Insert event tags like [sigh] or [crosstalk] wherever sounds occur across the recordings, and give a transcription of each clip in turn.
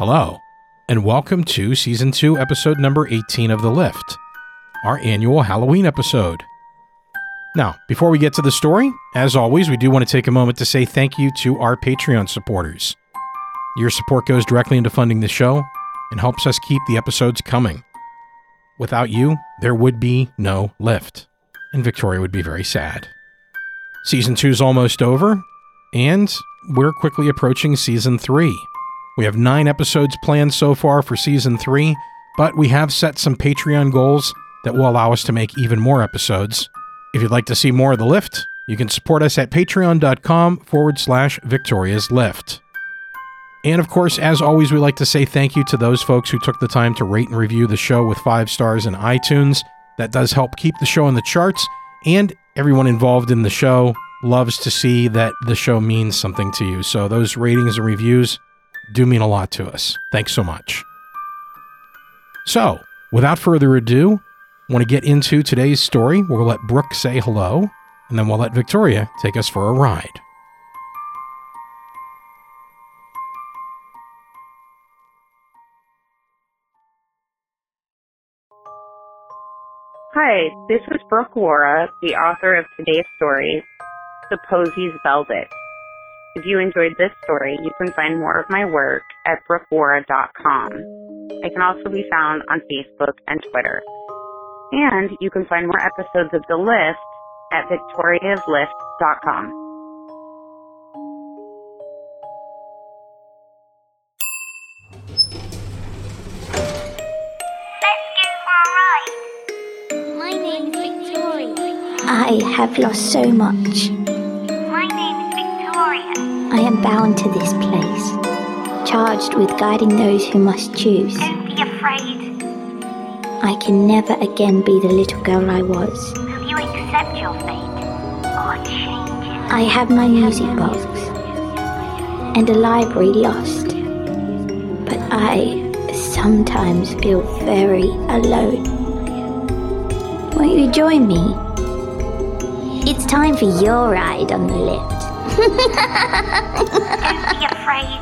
Hello, and welcome to Season 2, Episode number 18 of The Lift, our annual Halloween episode. Now, before we get to the story, as always, we do want to take a moment to say thank you to our Patreon supporters. Your support goes directly into funding the show and helps us keep the episodes coming. Without you, there would be no Lift, and Victoria would be very sad. Season 2 is almost over, and we're quickly approaching Season 3. We have nine episodes planned so far for season three, but we have set some Patreon goals that will allow us to make even more episodes. If you'd like to see more of The Lift, you can support us at patreon.com forward slash Victoria's Lift. And of course, as always, we like to say thank you to those folks who took the time to rate and review the show with five stars in iTunes. That does help keep the show in the charts, and everyone involved in the show loves to see that the show means something to you. So those ratings and reviews do mean a lot to us. Thanks so much. So, without further ado, I want to get into today's story. We'll let Brooke say hello, and then we'll let Victoria take us for a ride. Hi, this is Brooke Warra, the author of today's story, The Posies Velvet. If you enjoyed this story, you can find more of my work at brookewarra.com. I can also be found on Facebook and Twitter. And you can find more episodes of The Lift at victoriaslift.com. Let's go for a ride. My name's Victoria. I have lost so much. My name's Victoria. I am bound to this place, charged with guiding those who must choose. Don't be afraid. I can never again be the little girl I was. Will you accept your fate or change it? I have my music box and a library lost, but I sometimes feel very alone. Won't you join me? It's time for your ride on the lift. Don't be afraid.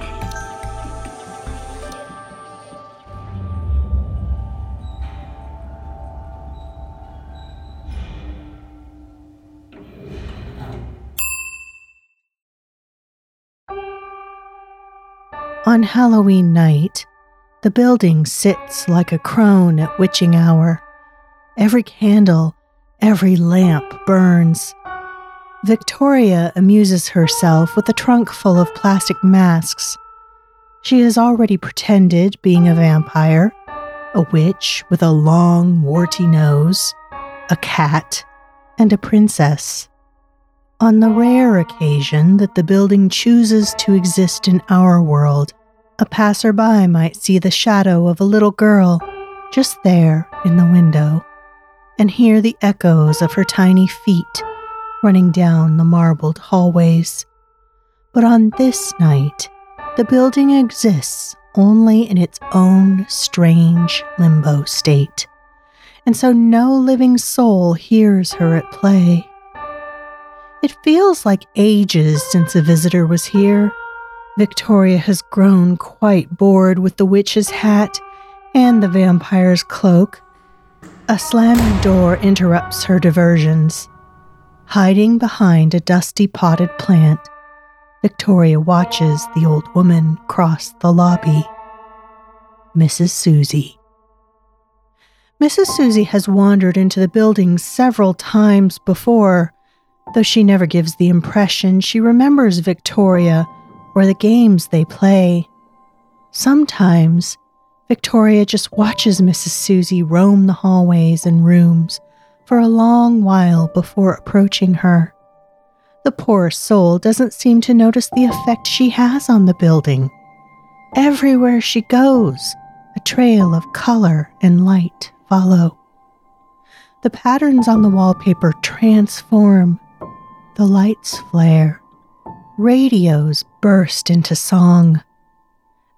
On Halloween night, the building sits like a crone at witching hour. Every candle, every lamp burns. Victoria amuses herself with a trunk full of plastic masks. She has already pretended being a vampire, a witch with a long, warty nose, a cat, and a princess. On the rare occasion that the building chooses to exist in our world, a passerby might see the shadow of a little girl just there in the window and hear the echoes of her tiny feet running down the marbled hallways. But on this night, the building exists only in its own strange limbo state, and so no living soul hears her at play. It feels like ages since a visitor was here. Victoria has grown quite bored with the witch's hat and the vampire's cloak. A slamming door interrupts her diversions. Hiding behind a dusty potted plant, Victoria watches the old woman cross the lobby. Mrs. Susie. Mrs. Susie has wandered into the building several times before, though she never gives the impression she remembers Victoria or the games they play. Sometimes, Victoria just watches Mrs. Susie roam the hallways and rooms for a long while before approaching her. The poor soul doesn't seem to notice the effect she has on the building. Everywhere she goes, a trail of color and light follow. The patterns on the wallpaper transform. The lights flare. Radios burst into song.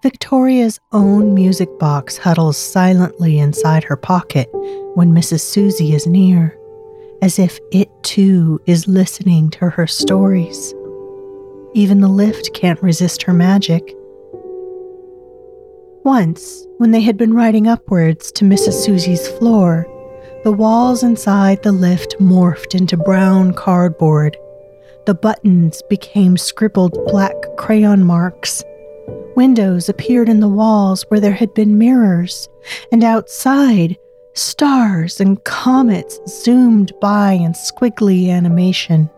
Victoria's own music box huddles silently inside her pocket when Mrs. Susie is near, as if it too is listening to her stories. Even the lift can't resist her magic. Once, when they had been riding upwards to Mrs. Susie's floor, the walls inside the lift morphed into brown cardboard. The buttons became scribbled black crayon marks. Windows appeared in the walls where there had been mirrors, and outside, stars and comets zoomed by in squiggly animation.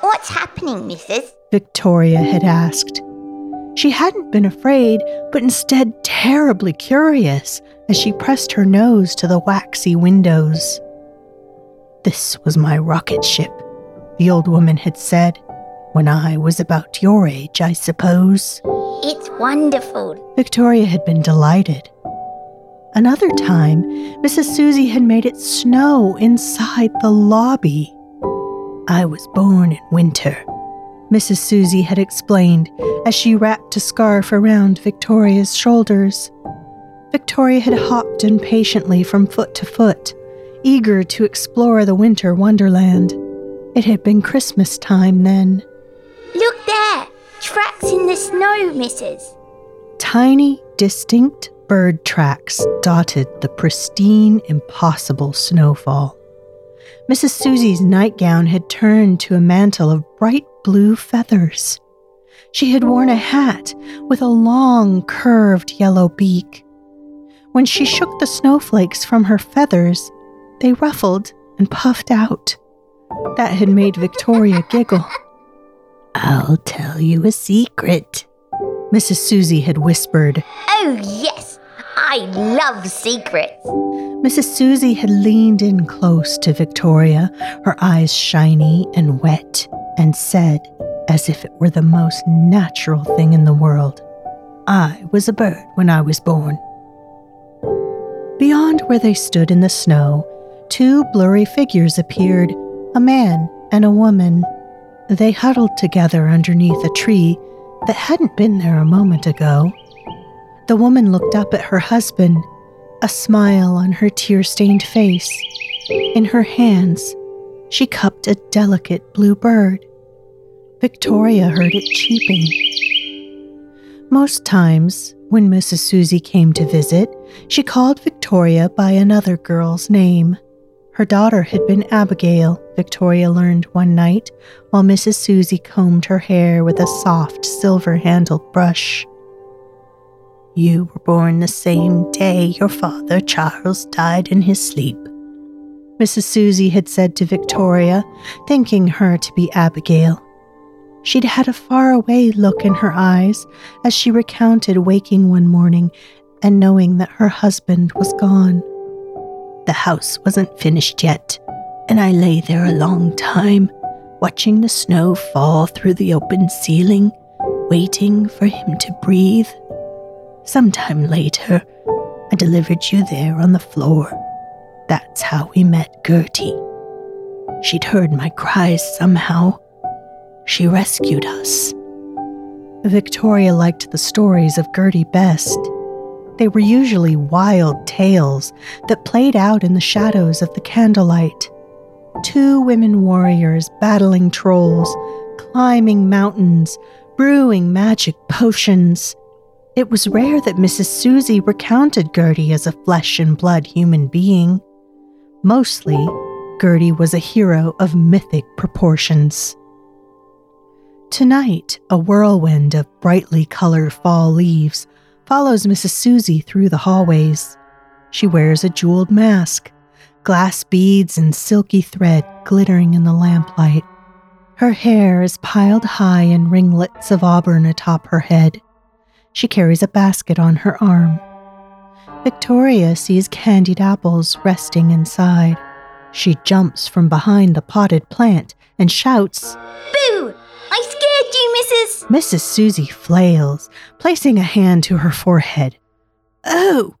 What's happening, Mrs.? Victoria had asked. She hadn't been afraid, but instead terribly curious as she pressed her nose to the waxy windows. This was my rocket ship, the old woman had said. When I was about your age, I suppose. It's wonderful. Victoria had been delighted. Another time, Mrs. Susie had made it snow inside the lobby. I was born in winter, Mrs. Susie had explained as she wrapped a scarf around Victoria's shoulders. Victoria had hopped impatiently from foot to foot, eager to explore the winter wonderland. It had been Christmas time then. Look there! Tracks in the snow, Mrs. Tiny, distinct bird tracks dotted the pristine, impossible snowfall. Mrs. Susie's nightgown had turned to a mantle of bright blue feathers. She had worn a hat with a long, curved yellow beak. When she shook the snowflakes from her feathers, they ruffled and puffed out. That had made Victoria giggle. I'll tell you a secret, Mrs. Susie had whispered. Oh, yes, I love secrets. Mrs. Susie had leaned in close to Victoria, her eyes shiny and wet and said, as if it were the most natural thing in the world, I was a bird when I was born. Beyond where they stood in the snow, two blurry figures appeared a man and a woman. They huddled together underneath a tree that hadn't been there a moment ago. The woman looked up at her husband, a smile on her tear stained face. In her hands, she cupped a delicate blue bird. Victoria heard it cheeping. Most times, when Mrs. Susie came to visit, she called Victoria by another girl's name. Her daughter had been Abigail, Victoria learned one night, while Mrs. Susie combed her hair with a soft silver handled brush. You were born the same day your father, Charles, died in his sleep. Mrs. Susie had said to Victoria, thinking her to be Abigail. She'd had a faraway look in her eyes as she recounted waking one morning and knowing that her husband was gone. The house wasn't finished yet, and I lay there a long time, watching the snow fall through the open ceiling, waiting for him to breathe. Sometime later, I delivered you there on the floor. That's how we met Gertie. She'd heard my cries somehow she rescued us. Victoria liked the stories of Gertie best. They were usually wild tales that played out in the shadows of the candlelight. Two women warriors battling trolls, climbing mountains, brewing magic potions. It was rare that Mrs. Susie recounted Gertie as a flesh and blood human being. Mostly, Gertie was a hero of mythic proportions. Tonight, a whirlwind of brightly colored fall leaves follows Mrs. Susie through the hallways. She wears a jeweled mask, glass beads and silky thread glittering in the lamplight. Her hair is piled high in ringlets of auburn atop her head. She carries a basket on her arm. Victoria sees candied apples resting inside. She jumps from behind the potted plant and shouts, Scared you, Mrs. Mrs. Susie flails, placing a hand to her forehead. Oh,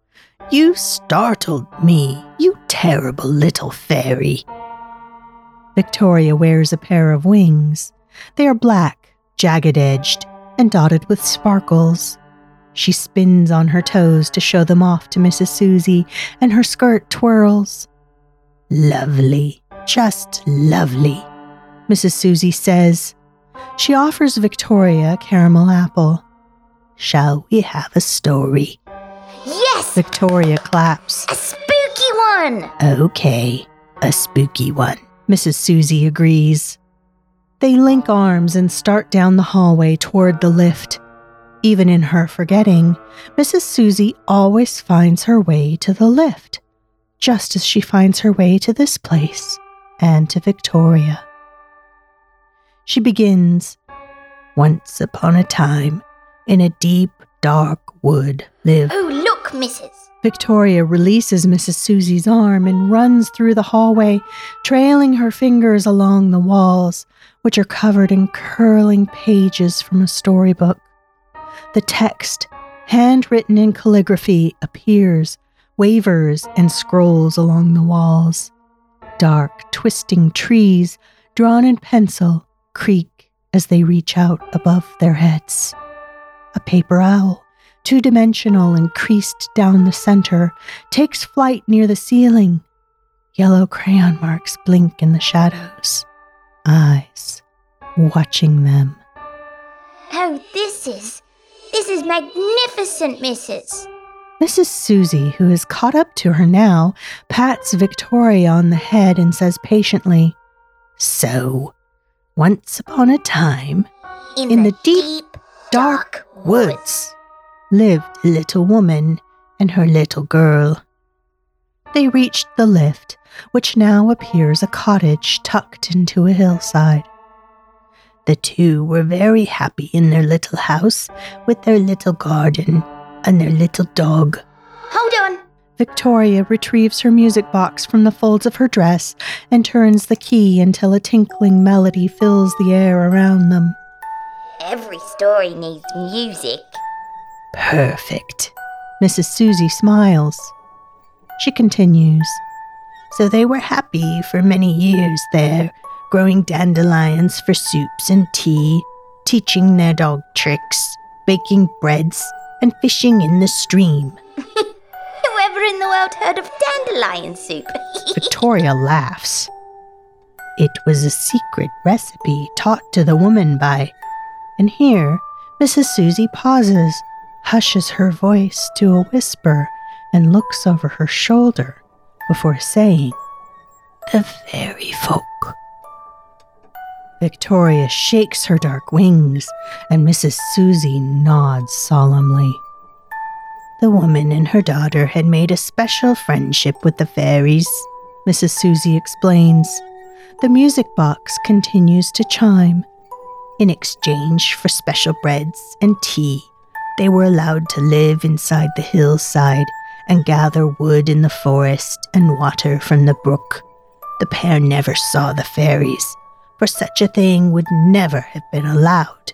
you startled me, you terrible little fairy. Victoria wears a pair of wings. They are black, jagged edged, and dotted with sparkles. She spins on her toes to show them off to Mrs. Susie, and her skirt twirls. Lovely, just lovely, Mrs. Susie says. She offers Victoria a caramel apple. Shall we have a story? Yes! Victoria claps. A spooky one! Okay, a spooky one. Mrs. Susie agrees. They link arms and start down the hallway toward the lift. Even in her forgetting, Mrs. Susie always finds her way to the lift, just as she finds her way to this place and to Victoria. She begins Once upon a time, in a deep, dark wood lived. Oh, look, Mrs. Victoria releases Mrs. Susie's arm and runs through the hallway, trailing her fingers along the walls, which are covered in curling pages from a storybook. The text, handwritten in calligraphy, appears, wavers, and scrolls along the walls. Dark, twisting trees, drawn in pencil, creak as they reach out above their heads. A paper owl, two dimensional and creased down the center, takes flight near the ceiling. Yellow crayon marks blink in the shadows. Eyes watching them. Oh, this is. This is magnificent, Mrs. Mrs. Susie, who is caught up to her now, pats Victoria on the head and says patiently, So, once upon a time, In the deep, dark woods, lived a little woman and her little girl. They reached the lift, which now appears a cottage tucked into a hillside. The two were very happy in their little house with their little garden and their little dog. Hold on. Victoria retrieves her music box from the folds of her dress and turns the key until a tinkling melody fills the air around them. Every story needs music. Perfect. Mrs. Susie smiles. She continues. So they were happy for many years there, growing dandelions for soups and tea, teaching their dog tricks, baking breads, and fishing in the stream. [laughs] Whoever in the world heard of dandelion soup? [laughs] Victoria laughs. It was a secret recipe taught to the woman by. And here, Mrs. Susie pauses, hushes her voice to a whisper, and looks over her shoulder before saying, The fairy folk. Victoria shakes her dark wings, and Mrs. Susie nods solemnly. The woman and her daughter had made a special friendship with the fairies, Mrs. Susie explains. The music box continues to chime. In exchange for special breads and tea, they were allowed to live inside the hillside and gather wood in the forest and water from the brook. The pair never saw the fairies, for such a thing would never have been allowed.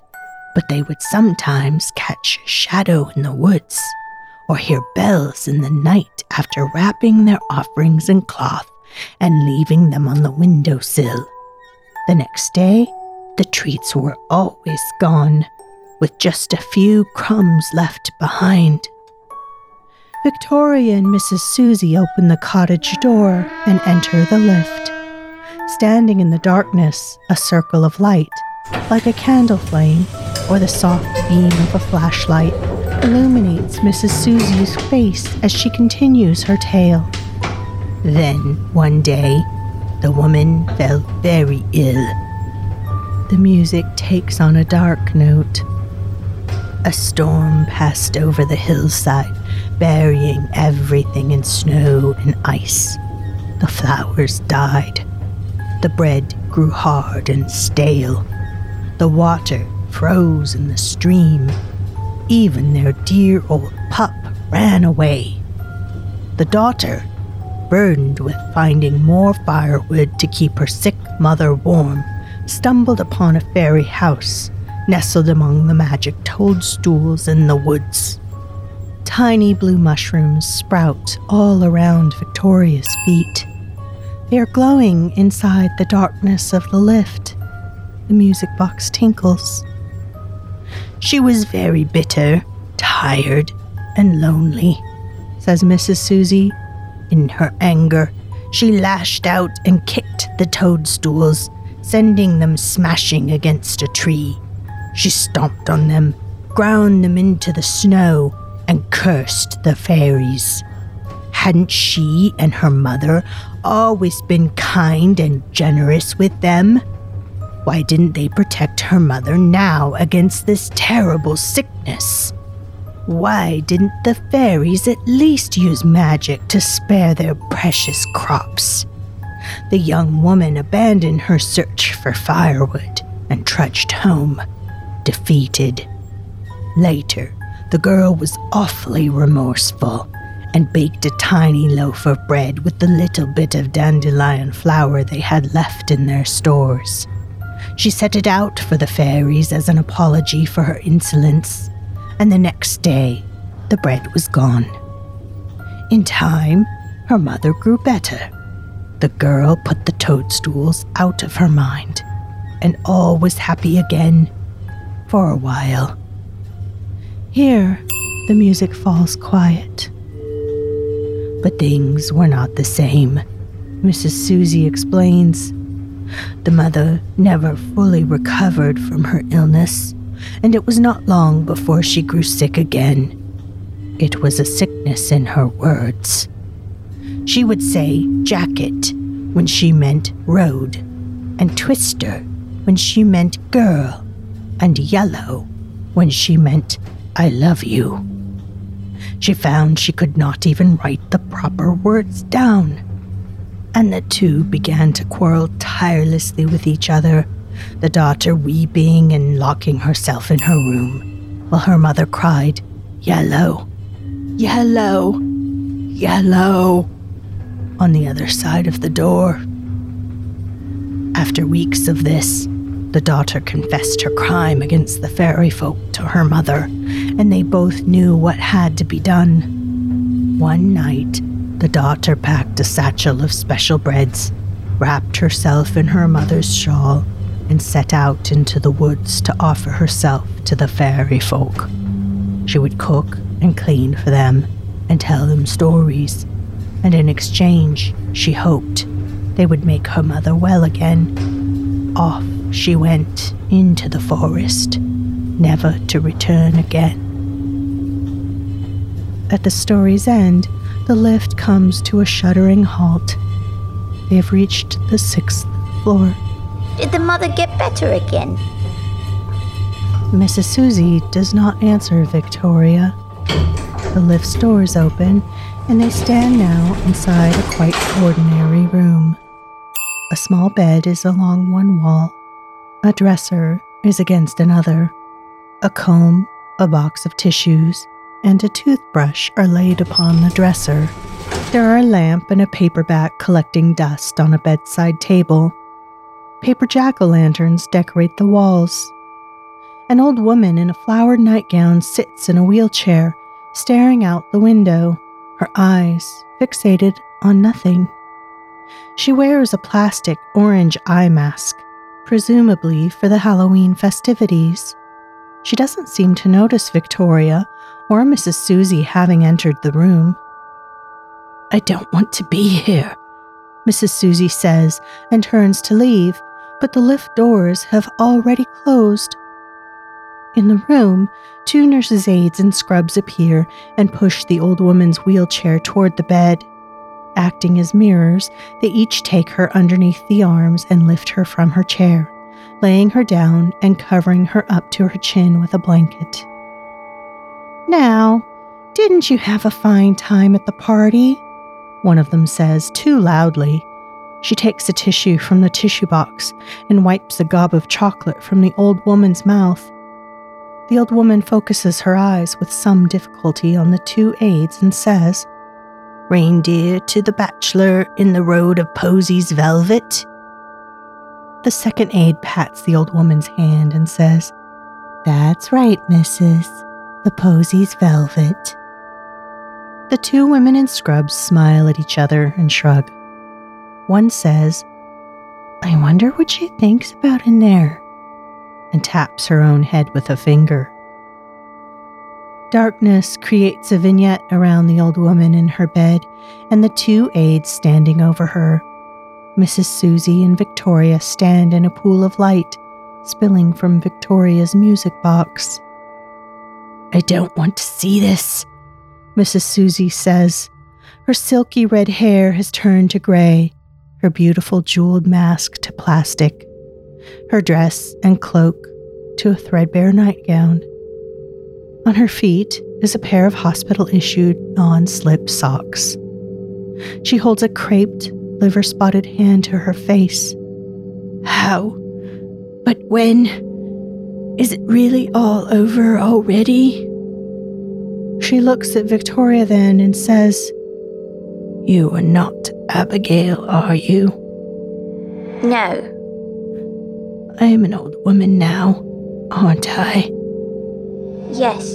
But they would sometimes catch shadow in the woods or hear bells in the night after wrapping their offerings in cloth and leaving them on the window sill. The next day, the treats were always gone, with just a few crumbs left behind. Victoria and Mrs. Susie open the cottage door and enter the lift. Standing in the darkness, a circle of light, like a candle flame or the soft beam of a flashlight, illuminates Mrs. Susie's face as she continues her tale. Then, one day, the woman fell very ill. The music takes on a dark note. A storm passed over the hillside, burying everything in snow and ice. The flowers died. The bread grew hard and stale. The water froze in the stream. Even their dear old pup ran away. The daughter, burdened with finding more firewood to keep her sick mother warm, stumbled upon a fairy house nestled among the magic toadstools in the woods. Tiny blue mushrooms sprout all around Victoria's feet. They are glowing inside the darkness of the lift. The music box tinkles. She was very bitter, tired, and lonely, says Mrs. Susie. In her anger, she lashed out and kicked the toadstools, sending them smashing against a tree. She stomped on them, ground them into the snow, and cursed the fairies. Hadn't she and her mother always been kind and generous with them? Why didn't they protect her mother now against this terrible sickness? Why didn't the fairies at least use magic to spare their precious crops? The young woman abandoned her search for firewood and trudged home, defeated. Later, the girl was awfully remorseful and baked a tiny loaf of bread with the little bit of dandelion flour they had left in their stores. She set it out for the fairies as an apology for her insolence, and the next day the bread was gone. In time, her mother grew better. The girl put the toadstools out of her mind, and all was happy again for a while. Here, the music falls quiet. But things were not the same, Mrs. Susie explains. The mother never fully recovered from her illness, and it was not long before she grew sick again. It was a sickness in her words. She would say jacket when she meant road, and twister when she meant girl, and yellow when she meant I love you. She found she could not even write the proper words down. And the two began to quarrel tirelessly with each other, the daughter weeping and locking herself in her room, while her mother cried, Yellow, yellow, yellow, on the other side of the door. After weeks of this, the daughter confessed her crime against the fairy folk to her mother, and they both knew what had to be done. One night, the daughter packed a satchel of special breads, wrapped herself in her mother's shawl, and set out into the woods to offer herself to the fairy folk. She would cook and clean for them and tell them stories, and in exchange, she hoped they would make her mother well again. Off she went into the forest, never to return again. At the story's end, the lift comes to a shuddering halt. They have reached the sixth floor. Did the mother get better again? Mrs. Susie does not answer Victoria. The lift's doors open, and they stand now inside a quite ordinary room. A small bed is along one wall, a dresser is against another. A comb, a box of tissues, and a toothbrush are laid upon the dresser. There are a lamp and a paperback collecting dust on a bedside table. Paper jack o' lanterns decorate the walls. An old woman in a flowered nightgown sits in a wheelchair, staring out the window, her eyes fixated on nothing. She wears a plastic orange eye mask presumably for the Halloween festivities. She doesn't seem to notice Victoria or Mrs. Susie having entered the room. I don't want to be here, Mrs. Susie says and turns to leave, but the lift doors have already closed. In the room, two nurses' aides and scrubs appear and push the old woman's wheelchair toward the bed. Acting as mirrors, they each take her underneath the arms and lift her from her chair, laying her down and covering her up to her chin with a blanket. Now, Didn't you have a fine time at the party? One of them says, too loudly. She takes a tissue from the tissue box and wipes a gob of chocolate from the old woman's mouth. The old woman focuses her eyes with some difficulty on the two aides and says, Reindeer to the bachelor in the road of Posies velvet. The second aide pats the old woman's hand and says, That's right, missus, the Posies velvet. The two women in scrubs smile at each other and shrug. One says, I wonder what she thinks about in there, and taps her own head with a finger. Darkness creates a vignette around the old woman in her bed and the two aides standing over her. Mrs. Susie and Victoria stand in a pool of light spilling from Victoria's music box. I don't want to see this, Mrs. Susie says. Her silky red hair has turned to gray, her beautiful jeweled mask to plastic, her dress and cloak to a threadbare nightgown. On her feet is a pair of hospital issued non slip socks. She holds a craped, liver spotted hand to her face. How? But when? Is it really all over already? She looks at Victoria then and says, You are not Abigail, are you? No. I am an old woman now, aren't I? Yes.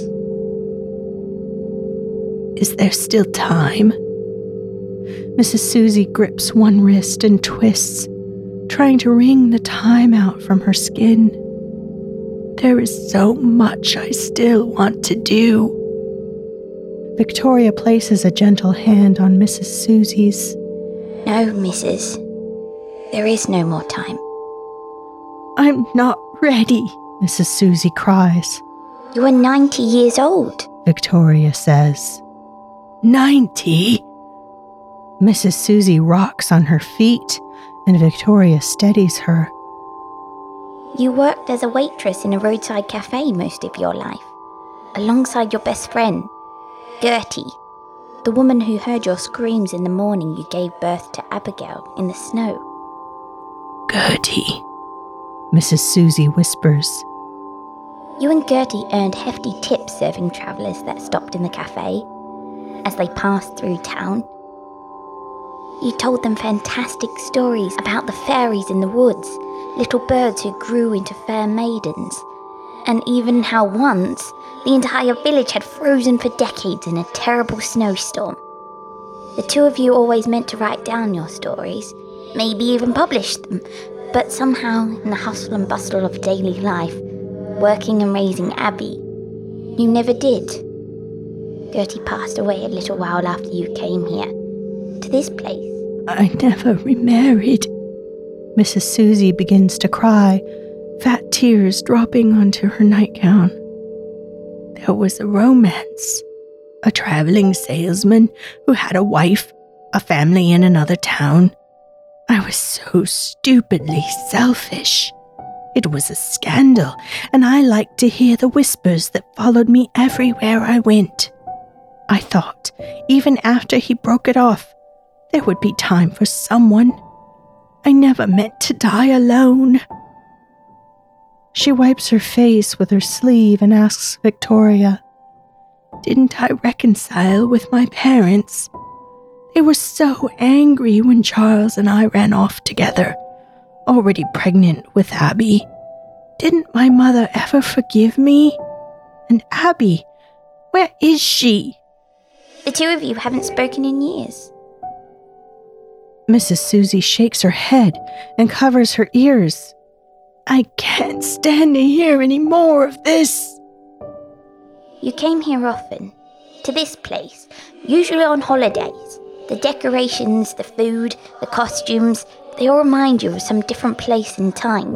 Is there still time? Mrs. Susie grips one wrist and twists, trying to wring the time out from her skin. There is so much I still want to do. Victoria places a gentle hand on Mrs. Susie's. No, Mrs. There is no more time. I'm not ready, Mrs. Susie cries. You are 90 years old. Victoria says. Ninety? Mrs. Susie rocks on her feet, and Victoria steadies her. You worked as a waitress in a roadside cafe most of your life, alongside your best friend, Gertie, the woman who heard your screams in the morning you gave birth to Abigail in the snow. Gertie, Mrs. Susie whispers. You and Gertie earned hefty tips serving travellers that stopped in the cafe as they passed through town. You told them fantastic stories about the fairies in the woods, little birds who grew into fair maidens, and even how once the entire village had frozen for decades in a terrible snowstorm. The two of you always meant to write down your stories, maybe even publish them, but somehow, in the hustle and bustle of daily life, working and raising Abby, you never did. Gertie passed away a little while after you came here, to this place. I never remarried. Mrs. Susie begins to cry, fat tears dropping onto her nightgown. There was a romance. A traveling salesman who had a wife, a family in another town. I was so stupidly selfish. It was a scandal, and I liked to hear the whispers that followed me everywhere I went. I thought, even after he broke it off, there would be time for someone. I never meant to die alone. She wipes her face with her sleeve and asks Victoria, Didn't I reconcile with my parents? They were so angry when Charles and I ran off together, already pregnant with Abby. Didn't my mother ever forgive me? And Abby, where is she? The two of you haven't spoken in years. Mrs. Susie shakes her head and covers her ears. I can't stand to hear any more of this. You came here often, to this place, usually on holidays. The decorations, the food, the costumes, they all remind you of some different place in time.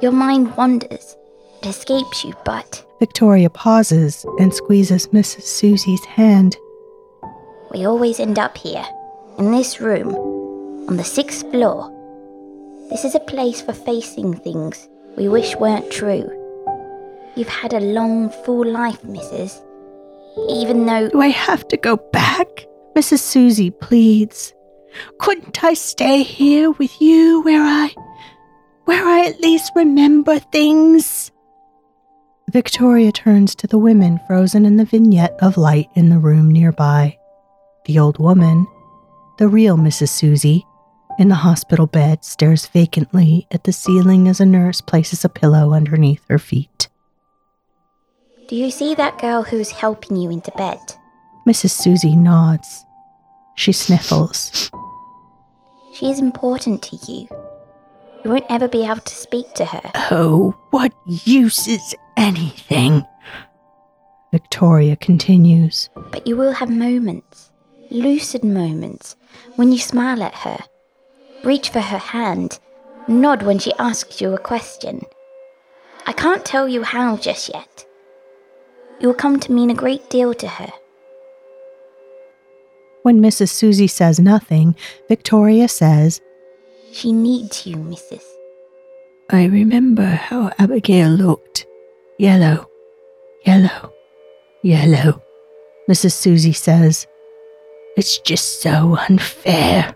Your mind wanders, it escapes you, but Victoria pauses and squeezes Mrs. Susie's hand. we always end up here, in this room, on the sixth floor. This is a place for facing things we wish weren't true. You've had a long, full life, Mrs. even though. Do I have to go back? Mrs. Susie pleads. Couldn't I stay here with you where I. where I at least remember things? Victoria turns to the women frozen in the vignette of light in the room nearby. The old woman, the real Mrs. Susie, in the hospital bed, stares vacantly at the ceiling as a nurse places a pillow underneath her feet. Do you see that girl who's helping you into bed? Mrs. Susie nods. She sniffles. She is important to you. You won't ever be able to speak to her. Oh, what use is anything? Victoria continues. But you will have moments, lucid moments, when you smile at her, reach for her hand, nod when she asks you a question. I can't tell you how just yet. You will come to mean a great deal to her. When Mrs. Susie says nothing, Victoria says, She needs you, Mrs. I remember how Abigail looked. Yellow, yellow, yellow. Mrs. Susie says, It's just so unfair.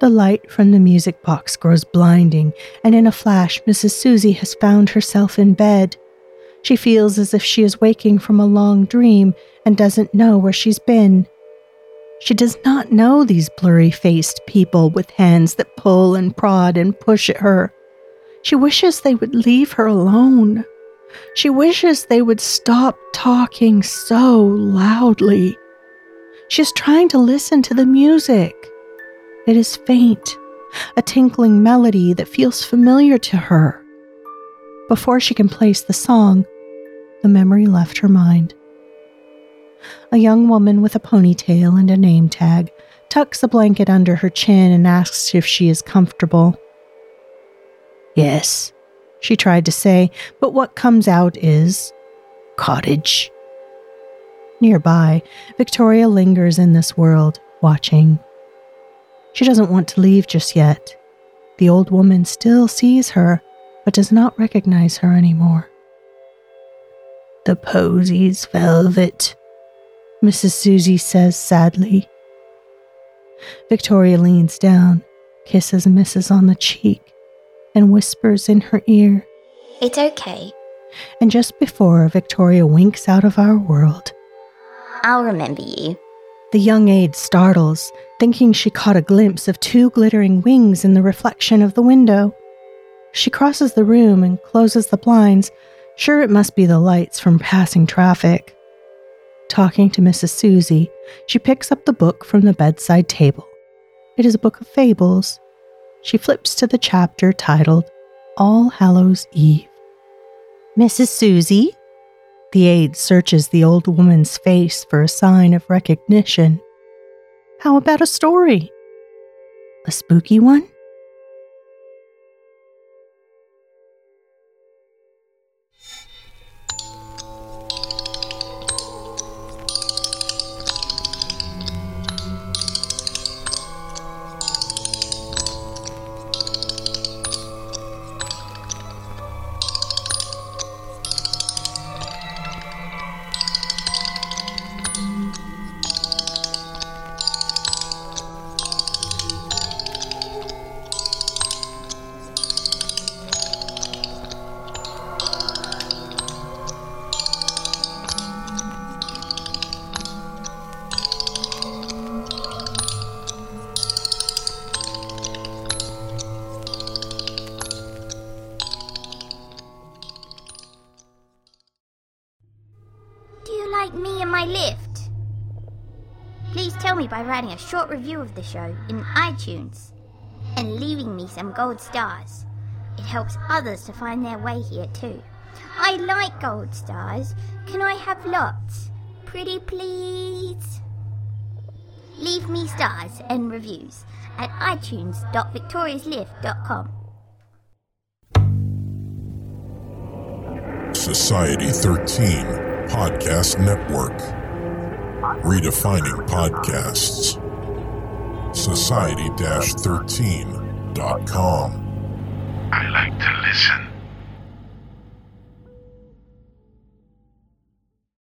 The light from the music box grows blinding, and in a flash, Mrs. Susie has found herself in bed. She feels as if she is waking from a long dream and doesn't know where she's been. She does not know these blurry faced people with hands that pull and prod and push at her. She wishes they would leave her alone. She wishes they would stop talking so loudly. She is trying to listen to the music. It is faint, a tinkling melody that feels familiar to her. Before she can place the song, the memory left her mind. A young woman with a ponytail and a name tag tucks a blanket under her chin and asks if she is comfortable. Yes, she tried to say, but what comes out is cottage. Nearby, Victoria lingers in this world, watching. She doesn't want to leave just yet. The old woman still sees her, but does not recognize her anymore. The posies, velvet, Mrs. Susie says sadly. Victoria leans down, kisses Mrs. on the cheek, and whispers in her ear, It's okay. And just before Victoria winks out of our world, I'll remember you. The young aide startles, thinking she caught a glimpse of two glittering wings in the reflection of the window. She crosses the room and closes the blinds, sure it must be the lights from passing traffic. Talking to Mrs. Susie, she picks up the book from the bedside table. It is a book of fables. She flips to the chapter titled All Hallows Eve. Mrs. Susie? The aide searches the old woman's face for a sign of recognition. How about a story? A spooky one? Tell me by writing a short review of the show in iTunes and leaving me some gold stars. It helps others to find their way here too. I like gold stars. Can I have lots? Pretty please. Leave me stars and reviews at itunes.victoriaslift.com. Society 13 Podcast Network. Redefining podcasts. Society 13.com. I like to listen